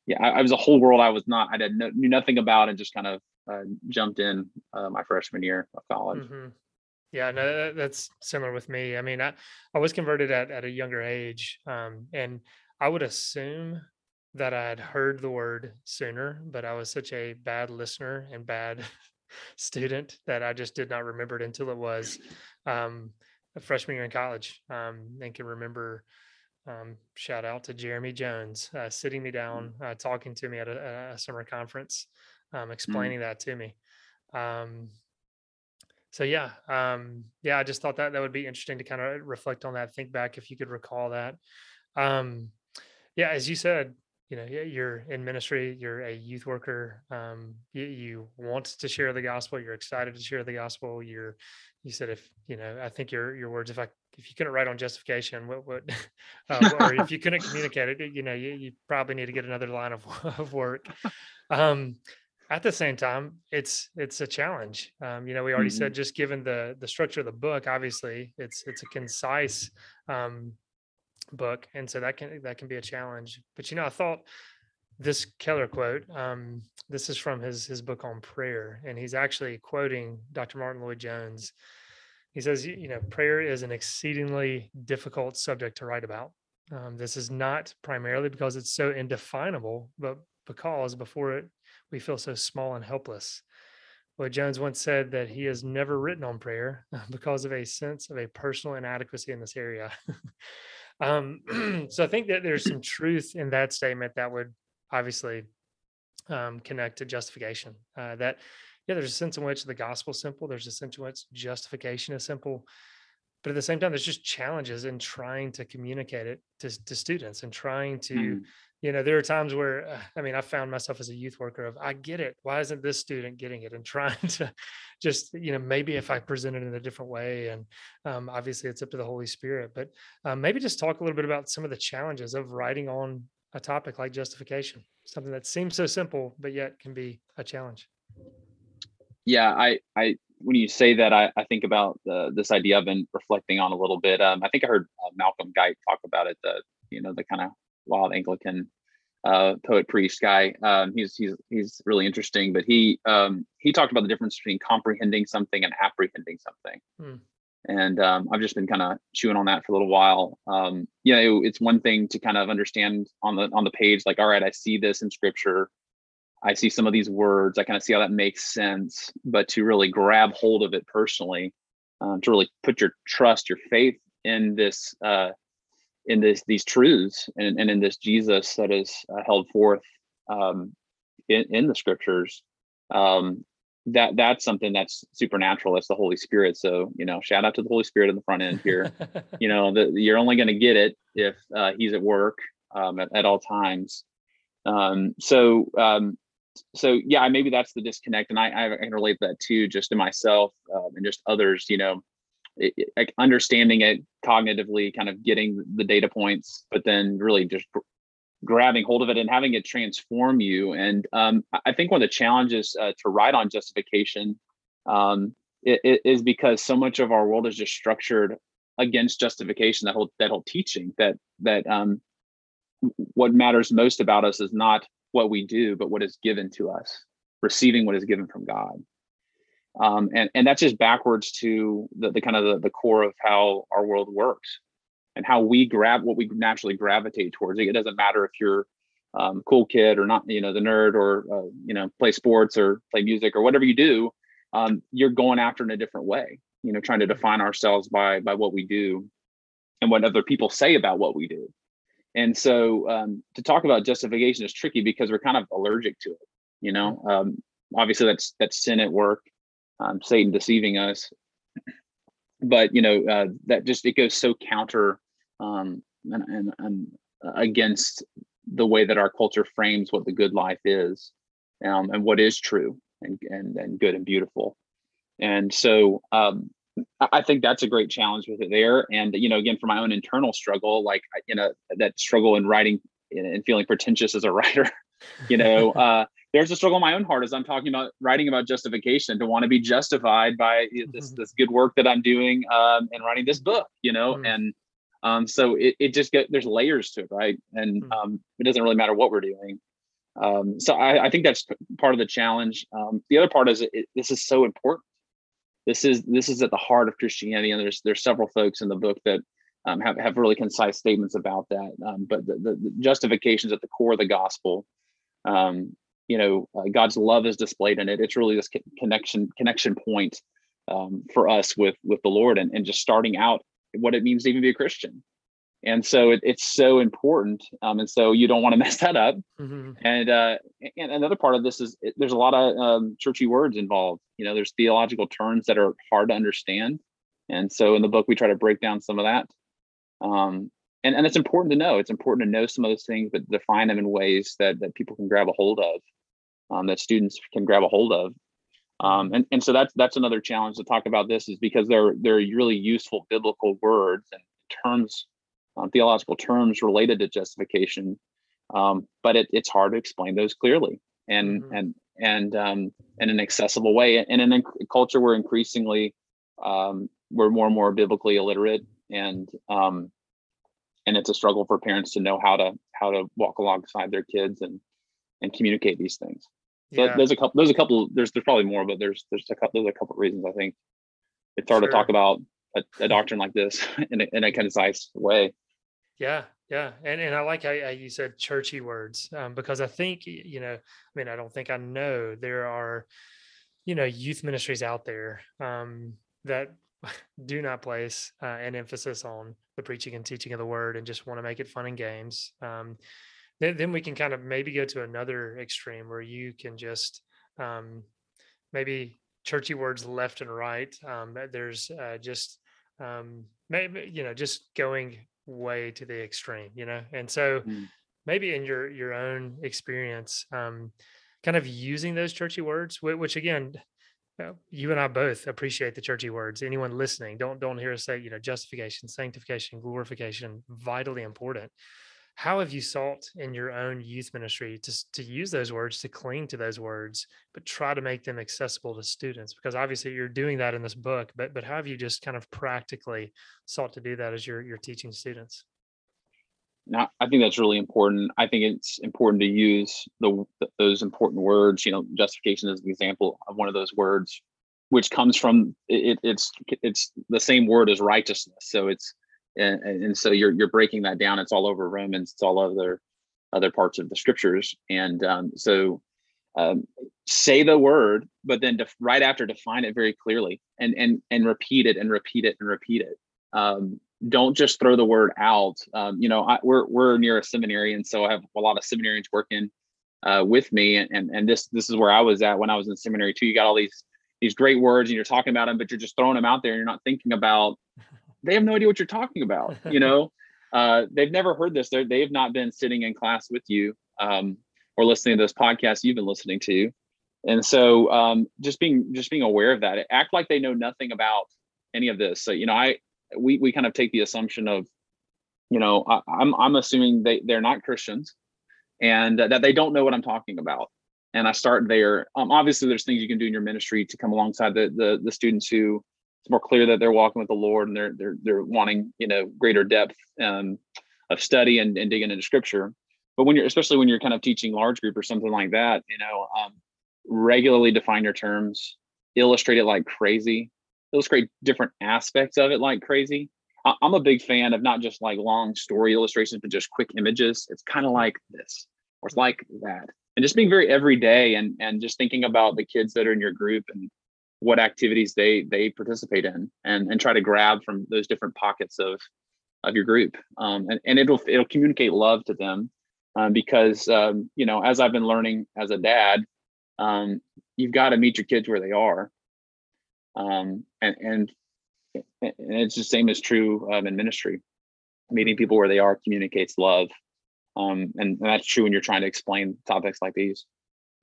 yeah, I, I was a whole world I was not I did no, knew nothing about and just kind of uh, jumped in uh, my freshman year of college. Mm-hmm. Yeah, no, that's similar with me. I mean, I, I was converted at, at a younger age, um, and I would assume that I had heard the word sooner, but I was such a bad listener and bad student that I just did not remember it until it was um, a freshman year in college. Um, and can remember, um, shout out to Jeremy Jones, uh, sitting me down, uh, talking to me at a, a summer conference, um, mm. explaining mm. that to me. Um, so yeah, um, yeah, I just thought that that would be interesting to kind of reflect on that, think back if you could recall that. Um, yeah, as you said, you know, you're in ministry, you're a youth worker, um, you, you, want to share the gospel, you're excited to share the gospel. You're, you said if you know, I think your your words, if I if you couldn't write on justification, what would uh, or if you couldn't communicate it, you know, you, you probably need to get another line of of work. Um, at the same time it's it's a challenge um, you know we already mm-hmm. said just given the the structure of the book obviously it's it's a concise um, book and so that can that can be a challenge but you know i thought this keller quote um, this is from his his book on prayer and he's actually quoting dr Martyn Lloyd-Jones he says you know prayer is an exceedingly difficult subject to write about um, this is not primarily because it's so indefinable but because before it we feel so small and helpless. Lloyd-Jones once said that he has never written on prayer because of a sense of a personal inadequacy in this area. um, so I think that there's some truth in that statement that would obviously um, connect to justification. Uh, that yeah, there's a sense in which the gospel is simple. There's a sense in which justification is simple. But at the same time, there's just challenges in trying to communicate it to, to students and trying to, Mm. You know, there are times where, uh, I mean, I found myself as a youth worker of, I get it. Why isn't this student getting it? And trying to just, you know, maybe if I present it in a different way. And um, obviously it's up to the Holy Spirit, but um, maybe just talk a little bit about some of the challenges of writing on a topic like justification, something that seems so simple, but yet can be a challenge. yeah i i when you say that i, I think about the, this idea i've been reflecting on a little bit um, i think i heard uh, Malcolm Guite talk about it the you know the kind of wild anglican uh, poet priest guy. Um, he's he's he's really interesting but he um, he talked about the difference between comprehending something and apprehending something. Hmm. and um, i've just been kind of chewing on that for a little while. Um, you know it's one thing to kind of understand on the on the page like all right i see this in scripture. I see some of these words. I kind of see how that makes sense, but to really grab hold of it personally, um, to really put your trust, your faith in this, uh, in this these truths, and, and in this Jesus that is uh, held forth um, in, in the scriptures. Um, that that's something that's supernatural. That's the Holy Spirit. So you know, shout out to the Holy Spirit in the front end here. you know, the, you're only going to get it if uh, He's at work um, at, at all times. Um, so um, so yeah, maybe that's the disconnect, and I, I can relate that too, just to myself um, and just others. You know, it, it- like understanding it cognitively, kind of getting the data points, but then really just gr- grabbing hold of it and having it transform you. And um, I- think one of the challenges uh, to write on justification um, i- i- is because so much of our world is just structured against justification. That whole that whole teaching that that um, what matters most about us is not what we do, but what is given to us, receiving what is given from God. Um, and, and that's just backwards to the, the kind of the, the core of how our world works and how we grab what we naturally gravitate towards. It doesn't matter if you're um, cool kid or not, you know, the nerd or, uh, you know, play sports or play music or whatever you do, um, you're going after in a different way, you know, trying to define ourselves by, by what we do and what other people say about what we do. And so um, to talk about justification is tricky because we're kind of allergic to it. You know, um, obviously that's that's sin at work, um, Satan deceiving us. But you know uh, that just it goes so counter um, and, and, and against the way that our culture frames what the good life is um, and what is true and, and and good and beautiful. And so um, I think that's a great challenge with it there. And you know, again, for my own internal struggle, like you know, that struggle in writing and feeling pretentious as a writer, you know, uh, there's a struggle in my own heart as I'm talking about writing about justification to want to be justified by this this good work that I'm doing um, and writing this book, you know, Mm. and um, so it it just get there's layers to it, right? And Mm. um, it doesn't really matter what we're doing. Um, so I, I think that's part of the challenge. Um, the other part is it, this is so important this is this is at the heart of Christianity, and there's there's several folks in the book that um, have have really concise statements about that. Um, but the, the, the justification is at the core of the gospel. Um, you know, uh, God's love is displayed in it. It's really this co- connection connection point um, for us with with the Lord, and and just starting out what it means to even be a Christian. And so it, it's so important, um, and so you don't want to mess that up. Mhm. And uh, and another part of this is it, there's a lot of um, churchy words involved. You know, there's theological terms that are hard to understand, and so in the book we try to break down some of that. Um, and and it's important to know. It's important to know some of those things, but define them in ways that that people can grab a hold of, um, that students can grab a hold of. Um, and and so that's that's another challenge to talk about. This is because they're they're really useful biblical words and terms, um, theological terms related to justification um, but it, it's hard to explain those clearly and Mhm. and and um, in an accessible way. And in a culture where increasingly um, we're more and more biblically illiterate, and um, and it's a struggle for parents to know how to how to walk alongside their kids and and communicate these things. So Yeah. there's a couple. There's a couple. There's there's probably more, but there's there's a couple. There's a couple reasons I think it's hard to talk about a, a doctrine like this in a, in a concise way. Yeah, yeah, and and I like how, how you said churchy words um, because I think you know, I mean, I don't think I know there are, you know, youth ministries out there um, that do not place uh, an emphasis on the preaching and teaching of the word and just want to make it fun and games. Um, then then we can kind of maybe go to another extreme where you can just um, maybe churchy words left and right. Um, there's uh, just um, maybe you know just going way to the extreme, you know, and so Mm. maybe in your your own experience, um, kind of using those churchy words, whi- which again. uh, You and I both appreciate the churchy words. Anyone listening, don't don't hear us say, you know, justification, sanctification, glorification, vitally important how have you sought in your own youth ministry to, to use those words to cling to those words but try to make them accessible to students because obviously you're doing that in this book but but how have you just kind of practically sought to do that as you're you're teaching students Now, I think that's really important. I think it's important to use the those important words. You know, justification is an example of one of those words, which comes from it, it's it's the same word as righteousness. So it's and, and so you're you're breaking that down. It's all over Romans. It's all over other parts of the scriptures. And um, so um, say the word, but then def- right after define it very clearly and and and repeat it and repeat it and repeat it. Um, don't just throw the word out. Um, you know, I, we're we're near a seminary, and so I have a lot of seminarians working uh, with me, and, and and this this is where I was at when I was in seminary too. You got all these these great words, and you're talking about them, but you're just throwing them out there, and you're not thinking about. They have no idea what you're talking about. You know, uh, they've never heard this. They're, they've not been sitting in class with you um, or listening to this podcast you've been listening to, and so um, just being just being aware of that. Act like they know nothing about any of this. So you know, I we we kind of take the assumption of, you know, I, I'm I'm assuming they they're not Christians, and that they don't know what I'm talking about. And I start there. Um, obviously, there's things you can do in your ministry to come alongside the the, the students who it's more clear that they're walking with the Lord and they're they're they're wanting you know greater depth um, of study and, and digging into Scripture. But when you're especially when you're kind of teaching large group or something like that, you know, um, regularly define your terms, illustrate it like crazy, illustrate different aspects of it like crazy. I- I'm a big fan of not just like long story illustrations, but just quick images. It's kind of like this, or it's like that, and just being very everyday and and just thinking about the kids that are in your group and what activities they they participate in, and and try to grab from those different pockets of of your group, um, and and it'll it'll communicate love to them, um, because um, you know as I've been learning as a dad, um, you've got to meet your kids where they are, um, and and and it's the same as true in ministry. Meeting people where they are communicates love, um, and, and that's true when you're trying to explain topics like these.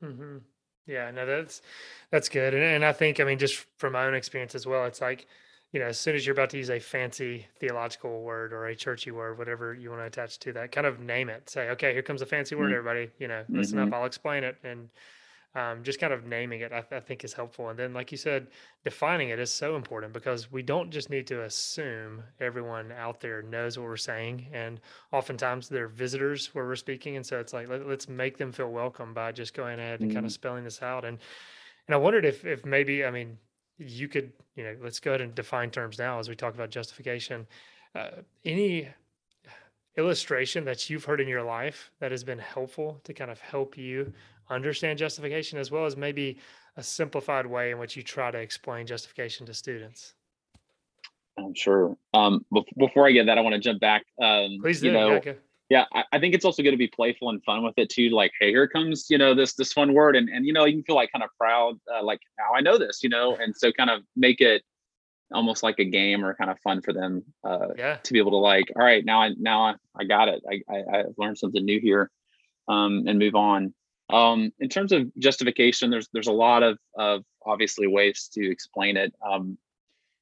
hmm Yeah, no, that's that's good, and, and I think I mean just from my own experience as well, it's like you know as soon as you're about to use a fancy theological word or a churchy word, whatever you want to attach to that, kind of name it. Say, okay, here comes a fancy word, Mm. everybody. You know, listen up, Mhm. I'll explain it, and um, just kind of naming it, I, I think is helpful. And then, like you said, defining it is so important because we don't just need to assume everyone out there knows what we're saying, and oftentimes they're visitors where we're speaking, and so it's like let, let's make them feel welcome by just going ahead and kind of Mhm. spelling this out. And and I wondered if if maybe I mean you could you know let's go ahead and define terms now as we talk about justification. Uh, any illustration that you've heard in your life that has been helpful to kind of help you understand justification as well as maybe a simplified way in which you try to explain justification to students I'm sure. Um, before I get that, I want to jump back. Um, please do you know, yeah, yeah, I, I think it's also going to be playful and fun with it too. Like, hey, here comes you know this this fun word, and and you know you can feel like kind of proud, uh, like now I know this, you know, and so kind of make it almost like a game or kind of fun for them uh, yeah to be able to like, all right, now I now I, I got it. I, I I've learned something new here, um, and move on. Um, in terms of justification, there's there's a lot of of obviously ways to explain it. Um,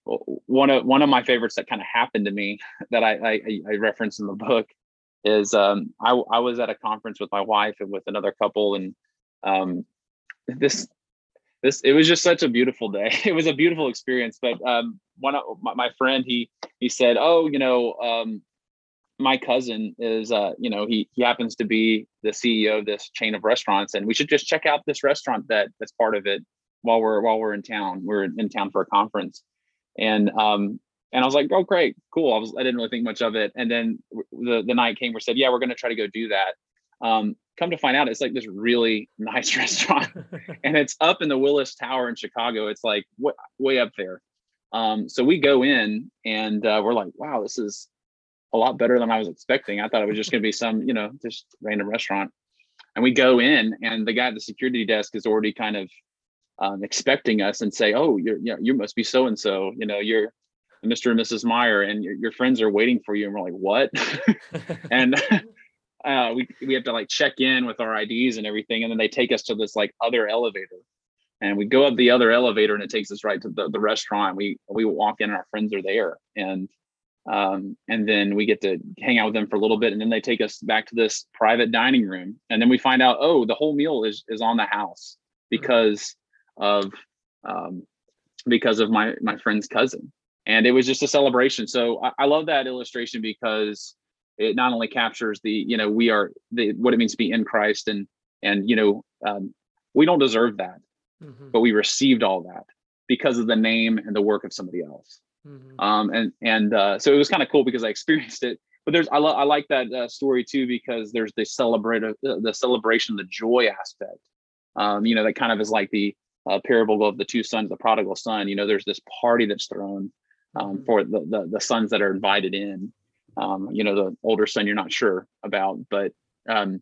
one of one of my favorites that kind of happened to me that I, I I reference in the book is um, I I was at a conference with my wife and with another couple and um, this this it was just such a beautiful day. It was a beautiful experience. But um, one of my, my friend he he said, oh you know um, my cousin is uh you know he he happens to be the CEO of this chain of restaurants and we should just check out this restaurant that that's part of it while we're while we're in town. We're in town for a conference and um and I was like, oh great, cool. I was I didn't really think much of it. And then the the night came where said, yeah, we're gonna try to go do that. Um, come to find out, it's like this really nice restaurant, and it's up in the Willis Tower in Chicago. It's like w- way up there. Um, so we go in and uh, we're like, wow, this is a lot better than I was expecting. I thought it was just gonna be some, you know, just random restaurant. And we go in, and the guy at the security desk is already kind of um, expecting us and say, "Oh, you're you, know, you must be so and so. You know, you're Mr. and Mrs. Meyer, and your, your friends are waiting for you." And we're like, "What?" and uh, we we have to like check in with our IDs and everything, and then they take us to this like other elevator, and we go up the other elevator, and it takes us right to the, the restaurant. We we walk in, and our friends are there, and um, and then we get to hang out with them for a little bit, and then they take us back to this private dining room, and then we find out, oh, the whole meal is is on the house because of um, because of my my friend's cousin, and it was just a celebration. So I, I love that illustration because it not only captures the you know we are the what it means to be in Christ and and you know um, we don't deserve that, mm-hmm. but we received all that because of the name and the work of somebody else. Mm-hmm. Um, and and uh, so it was kind of cool because I experienced it. But there's I, lo- I like that uh, story too because there's the celebrate uh, the celebration, the joy aspect. Um, you know that kind of is like the uh, parable of the two sons, the prodigal son. You know, there's this party that's thrown um, mm-hmm. for the, the, the sons that are invited in. Um, you know, the older son you're not sure about, but um,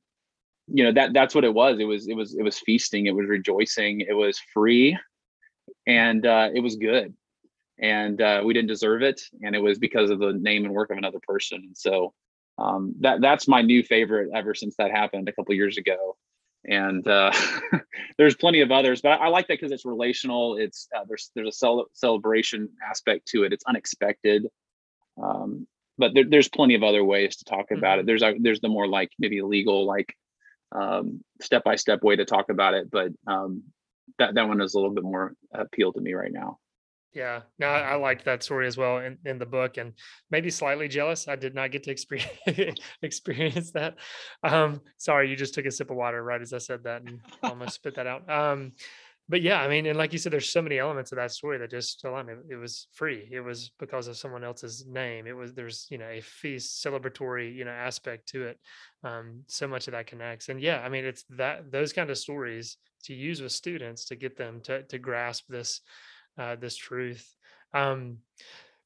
you know that that's what it was. It was it was it was feasting. It was rejoicing. It was free, and uh, it was good. And uh, we didn't deserve it, and it was because of the name and work of another person. And so um, that that's my new favorite ever since that happened a couple years ago and uh, there's plenty of others but i, I like that because it's relational it's uh, there's there's a cel- celebration aspect to it it's unexpected um, but there, there's plenty of other ways to talk about mm-hmm. it there's a, there's the more like maybe legal like um, step-by-step way to talk about it but um, that that one is a little bit more appeal to me right now yeah, no, I liked that story as well in, in the book, and maybe slightly jealous. I did not get to experience experience that. Um, sorry, you just took a sip of water right as I said that and almost spit that out. Um, but yeah, I mean, and like you said, there's so many elements of that story that just align. It, it was free. It was because of someone else's name. It was there's you know a feast celebratory you know aspect to it. Um, so much of that connects, and yeah, I mean, it's that those kind of stories to use with students to get them to to grasp this uh, this truth. Um,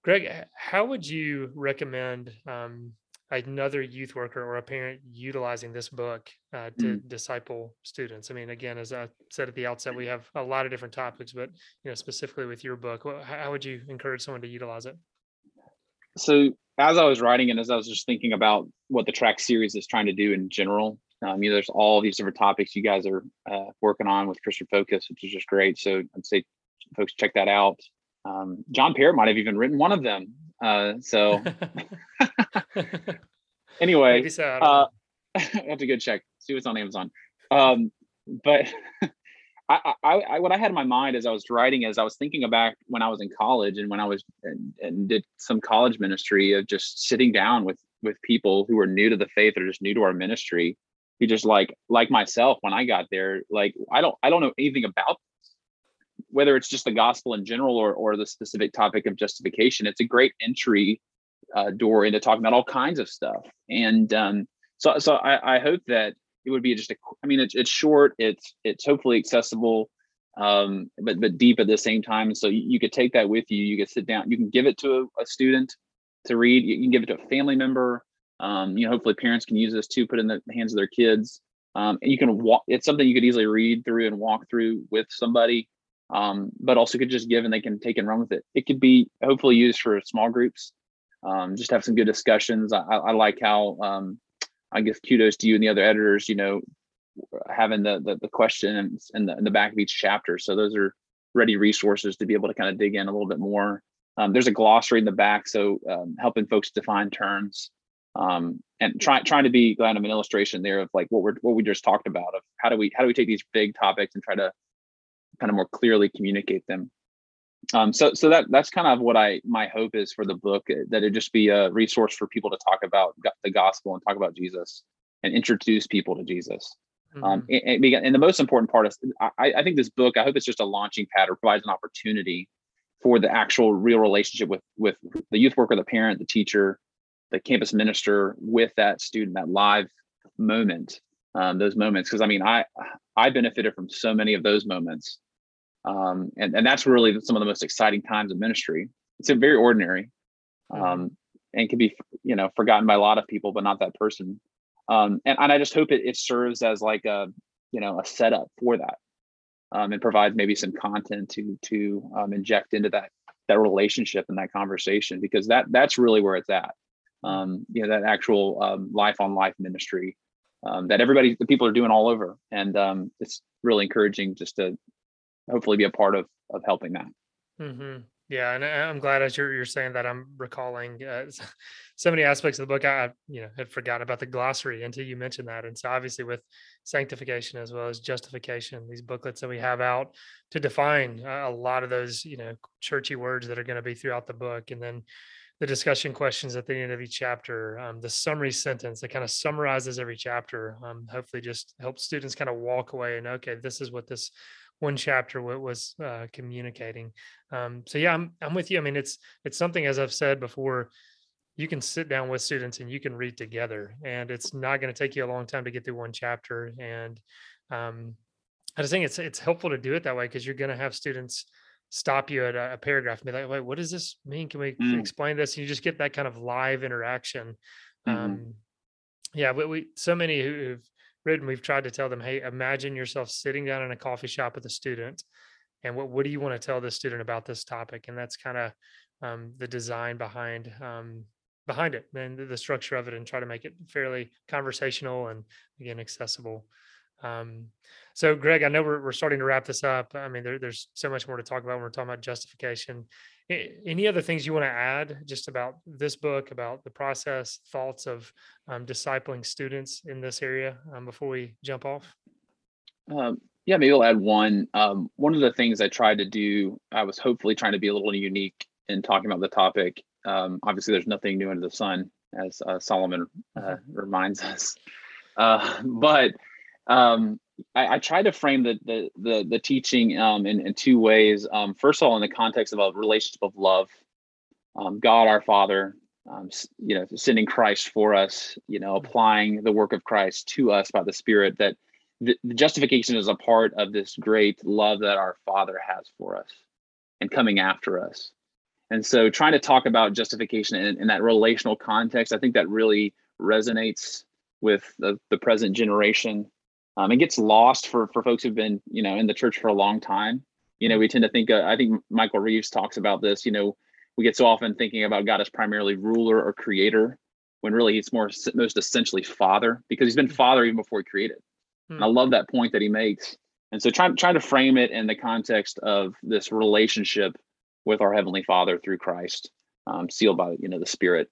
Greg, how would you recommend um, another youth worker or a parent utilizing this book uh, to mm. disciple students? I mean, again, as I said at the outset, we have a lot of different topics, but you know, specifically with your book, how would you encourage someone to utilize it? So, as I was writing and as I was just thinking about what the track series is trying to do in general, um, you know, there's all these different topics you guys are uh, working on with Christian Focus, which is just great. So, I'd say folks check that out. Um, John Perritt might have even written one of them. Uh, so anyway, so, uh, I have to go check, see what's on Amazon. Um, but I, I, I, what I had in my mind as I was writing, as I was thinking back when I was in college and when I was and, and did some college ministry of just sitting down with with people who were new to the faith or just new to our ministry, who just like like myself when I got there, like I don't I don't know anything about whether it's just the gospel in general or, or the specific topic of justification, it's a great entry uh, door into talking about all kinds of stuff. And um, so, so I, I, hope that it would be just a, I mean, it's, it's short, it's, it's hopefully accessible, um, but, but deep at the same time. And so you, you, could take that with you. You could sit down, you can give it to a, a student to read. You can give it to a family member. Um, you know, hopefully parents can use this too, put in the hands of their kids. Um, and you can walk, it's something you could easily read through and walk through with somebody um, but also could just give and they can take and run with it. It could be hopefully used for small groups, um, just have some good discussions. I, I like how um, I guess kudos to you and the other editors, you know, having the the, the in the, in the back of each chapter. So those are ready resources to be able to kind of dig in a little bit more. Um, there's a glossary in the back, so um, helping folks define terms um, and trying trying to be kind of an illustration there of like what we're what we just talked about of how do we how do we take these big topics and try to kind of more clearly communicate them. Um, so so that that's kind of what I my hope is for the book uh, that it just be a resource for people to talk about the gospel and talk about Jesus and introduce people to Jesus. Um, mm-hmm. Um, and, and, the most important part is I, I think this book I hope it's just a launching pad or provides an opportunity for the actual real relationship with with the youth worker, the parent, the teacher, the campus minister with that student, that live moment, um, those moments. Because I mean, I I benefited from so many of those moments um, and, and that's really some of the most exciting times of ministry. It's very ordinary mm-hmm. um, and can be, you know, forgotten by a lot of people, but not that person. Um, and, and I just hope it, it serves as like a, you know, a setup for that. um, and provides maybe some content to to um, inject into that that relationship and that conversation because that that's really where it's at. Um, you know, that actual um, life on life ministry um, that everybody, the people are doing all over, and um, it's really encouraging just to hopefully be a part of of helping that. hmm Yeah, and I- I'm glad as you're you're saying that I'm recalling uh, so many aspects of the book. I you know had forgotten about the glossary until you mentioned that, and so obviously with sanctification as well as justification, these booklets that we have out to define uh, a lot of those you know churchy words that are going to be throughout the book, and then the discussion questions at the end of each chapter, um, the summary sentence that kind of summarizes every chapter. Um, hopefully, just helps students kind of walk away and okay, this is what this one chapter wa- was uh, communicating. Um, so yeah, I'm I'm with you. I mean, it's it's something as I've said before. You can sit down with students and you can read together, and it's not going to take you a long time to get through one chapter. And um, I just think it's it's helpful to do it that way because you're going to have students stop you at a, a paragraph and be like, "Wait, what does this mean? Can we Mm. explain this?" And you just get that kind of live interaction. Mhm. Um, yeah, we, we so many who've written, we've tried to tell them, "Hey, imagine yourself sitting down in a coffee shop with a student, and what what do you want to tell this student about this topic?" And that's kind of um, the design behind um, behind it and the, the structure of it, and try to make it fairly conversational and again accessible. Um, so, Greg, I know we're, we're starting to wrap this up. I mean, there, there's so much more to talk about when we're talking about justification. Any other things you want to add just about this book, about the process, thoughts of um, discipling students in this area um, before we jump off? Um, yeah, maybe I'll add one. Um, one of the things I tried to do, I was hopefully trying to be a little unique in talking about the topic. Um, obviously, there's nothing new under the sun, as uh, Solomon uh, reminds us. Uh, but um, I, I tried to frame the the the, the teaching um, in, in two ways. Um, first of all, in the context of a relationship of love, um, God our Father, um, you know, sending Christ for us, you know, applying the work of Christ to us by the Spirit. That the, the justification is a part of this great love that our Father has for us, and coming after us. And so, trying to talk about justification in, in that relational context, I think that really resonates with the, the present generation. Um, it gets lost for for folks who've been, you know, in the church for a long time. You know, we tend to think. Uh, I think Michael Reeves talks about this. You know, we get so often thinking about God as primarily ruler or creator, when really he's more most essentially father because he's been father even before he created. And I love that point that he makes. And so trying trying to frame it in the context of this relationship with our heavenly Father through Christ, um, sealed by you know the Spirit.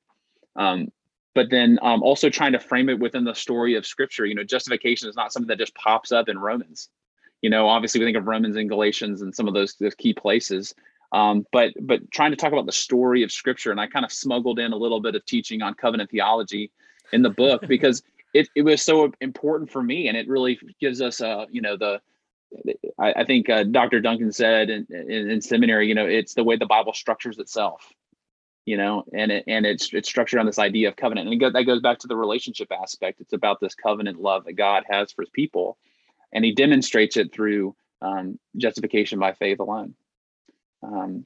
Um, but then um, also trying to frame it within the story of Scripture. You know, justification is not something that just pops up in Romans. You know, obviously we think of Romans and Galatians and some of those those key places. Um, but but trying to talk about the story of Scripture, and I kind of smuggled in a little bit of teaching on covenant theology in the book because it, it was so important for me and it really gives us uh you know the i, I think uh, dr duncan said in, in, in seminary you know it's the way the bible structures itself you know and it and it's it's structured on this idea of covenant and go, that goes back to the relationship aspect it's about this covenant love that god has for his people and he demonstrates it through um, justification by faith alone um,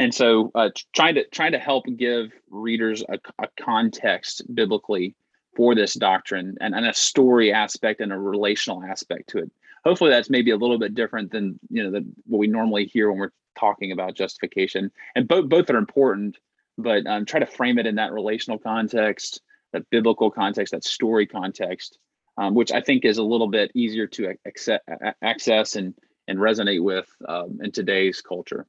and so uh, trying to trying to help give readers a, a context biblically for this doctrine and, and a story aspect and a relational aspect to it. Hopefully that's maybe a little bit different than you know the, what we normally hear when we're talking about justification. And both both are important, but um, try to frame it in that relational context, that biblical context, that story context, um, which I think is a little bit easier to accept, access and and resonate with um, in today's culture.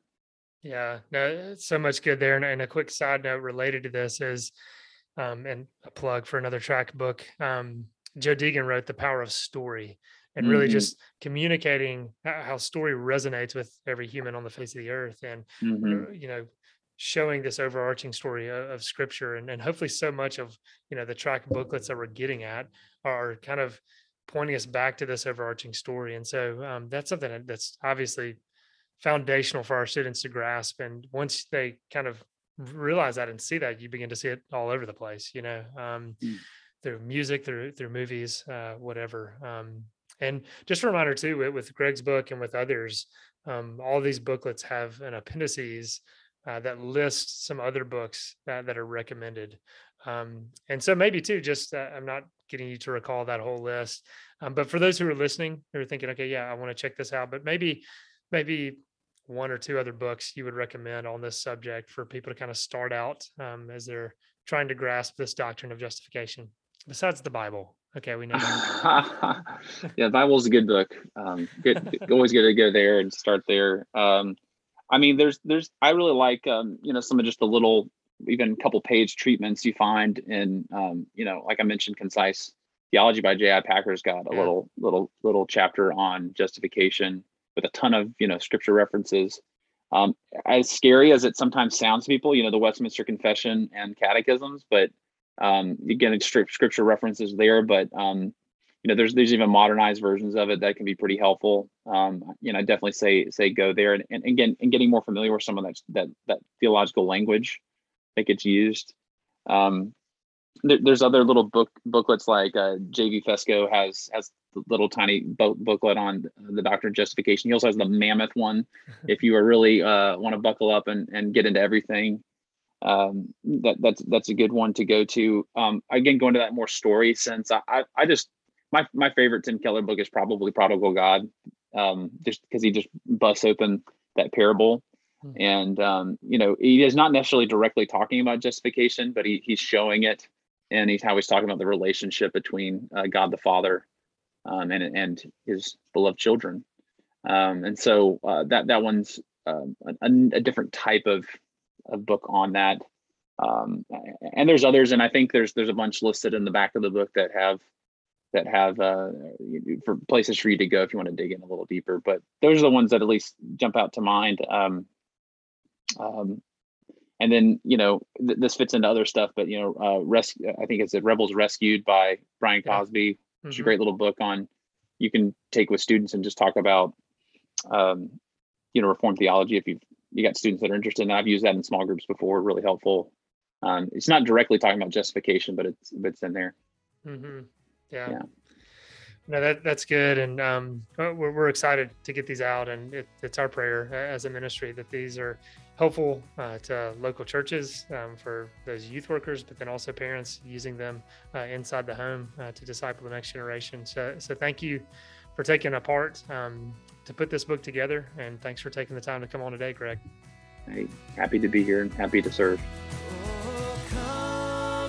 Yeah, no, so much good there. And, and a quick side note related to this is, um, and a plug for another track book. Um, Joe Deegan wrote "The Power of Story," and really Mhm. just communicating how story resonates with every human on the face of the earth, and Mhm. uh, you know, showing this overarching story of, of Scripture, and and hopefully so much of you know the track booklets that we're getting at are kind of pointing us back to this overarching story. And so um, that's something that's obviously foundational for our students to grasp. And once they kind of realize that and see that, you begin to see it all over the place, you know, um, Mm. through music, through through movies, uh, whatever. Um, and just a reminder too, with, with Greg's book and with others, um, all these booklets have an appendices uh, that list some other books that, that are recommended. Um, and so maybe too, just uh, I'm not getting you to recall that whole list. Um, but for those who are listening, who are thinking, okay, yeah, I want to check this out, but maybe, maybe one or two other books you would recommend on this subject for people to kind of start out um, as they're trying to grasp this doctrine of justification besides the Bible. Okay, we know. yeah, the Bible's a good book. Um, good, always good to go there and start there. I mean, there's, there's, I really like, um, you know, some of just the little, even couple page treatments you find in, um, you know, like I mentioned, concise theology by J.I. Packer's got a Yeah. little, little, little chapter on justification with a ton of, you know, scripture references. Um, as scary as it sometimes sounds to people, you know, the Westminster Confession and catechisms, but um, again, scripture references there, but um, you know, there's there's even modernized versions of it that can be pretty helpful. Um, you know, I definitely say say go there, and, and again, and getting more familiar with some of that that that theological language that gets used. Um, there, there's other little book booklets like uh, J.V. Fesko has has the little tiny book booklet on the doctrine of justification. He also has the mammoth one. if you are really uh, want to buckle up and, and get into everything, um, that that's that's a good one to go to. Um, again, going to that more story sense, I I, I just my my favorite Tim Keller book is probably Prodigal God, um, just because he just busts open that parable. Hmm. And um, you know, he is not necessarily directly talking about justification, but he he's showing it, and he's how he's talking about the relationship between uh, God the Father um, and and his beloved children. Um, and so uh, that that one's um, a, a different type of of book on that. Um, and there's others, and I think there's there's a bunch listed in the back of the book that have that have uh, for places for you to go if you want to dig in a little deeper. But those are the ones that at least jump out to mind. Um, um, and then you know th- this fits into other stuff, but you know, uh, rescue. I think it's a Rebels Rescued by Brian. Cosby. It's a great little book on you can take with students and just talk about um, you know reform theology if you've you got students that are interested and i've used that in small groups before really helpful um, it's not directly talking about justification but it's but it's in there hmm Yeah. Yeah. No, that that's good, and um, uh, we're we're excited to get these out, and it, it's our prayer uh, as a ministry that these are helpful uh, to local churches um, for those youth workers, but then also parents using them uh, inside the home uh, to disciple the next generation. So, so thank you for taking a part um, to put this book together, and thanks for taking the time to come on today, Greg. Hey, happy to be here and happy to serve Oh,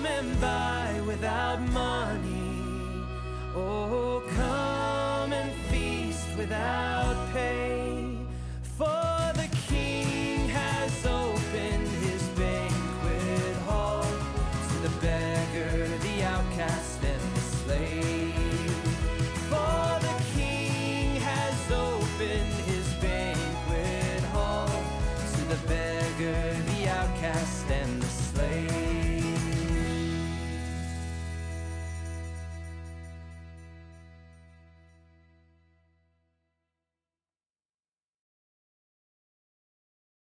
Oh, come and feast without pay. For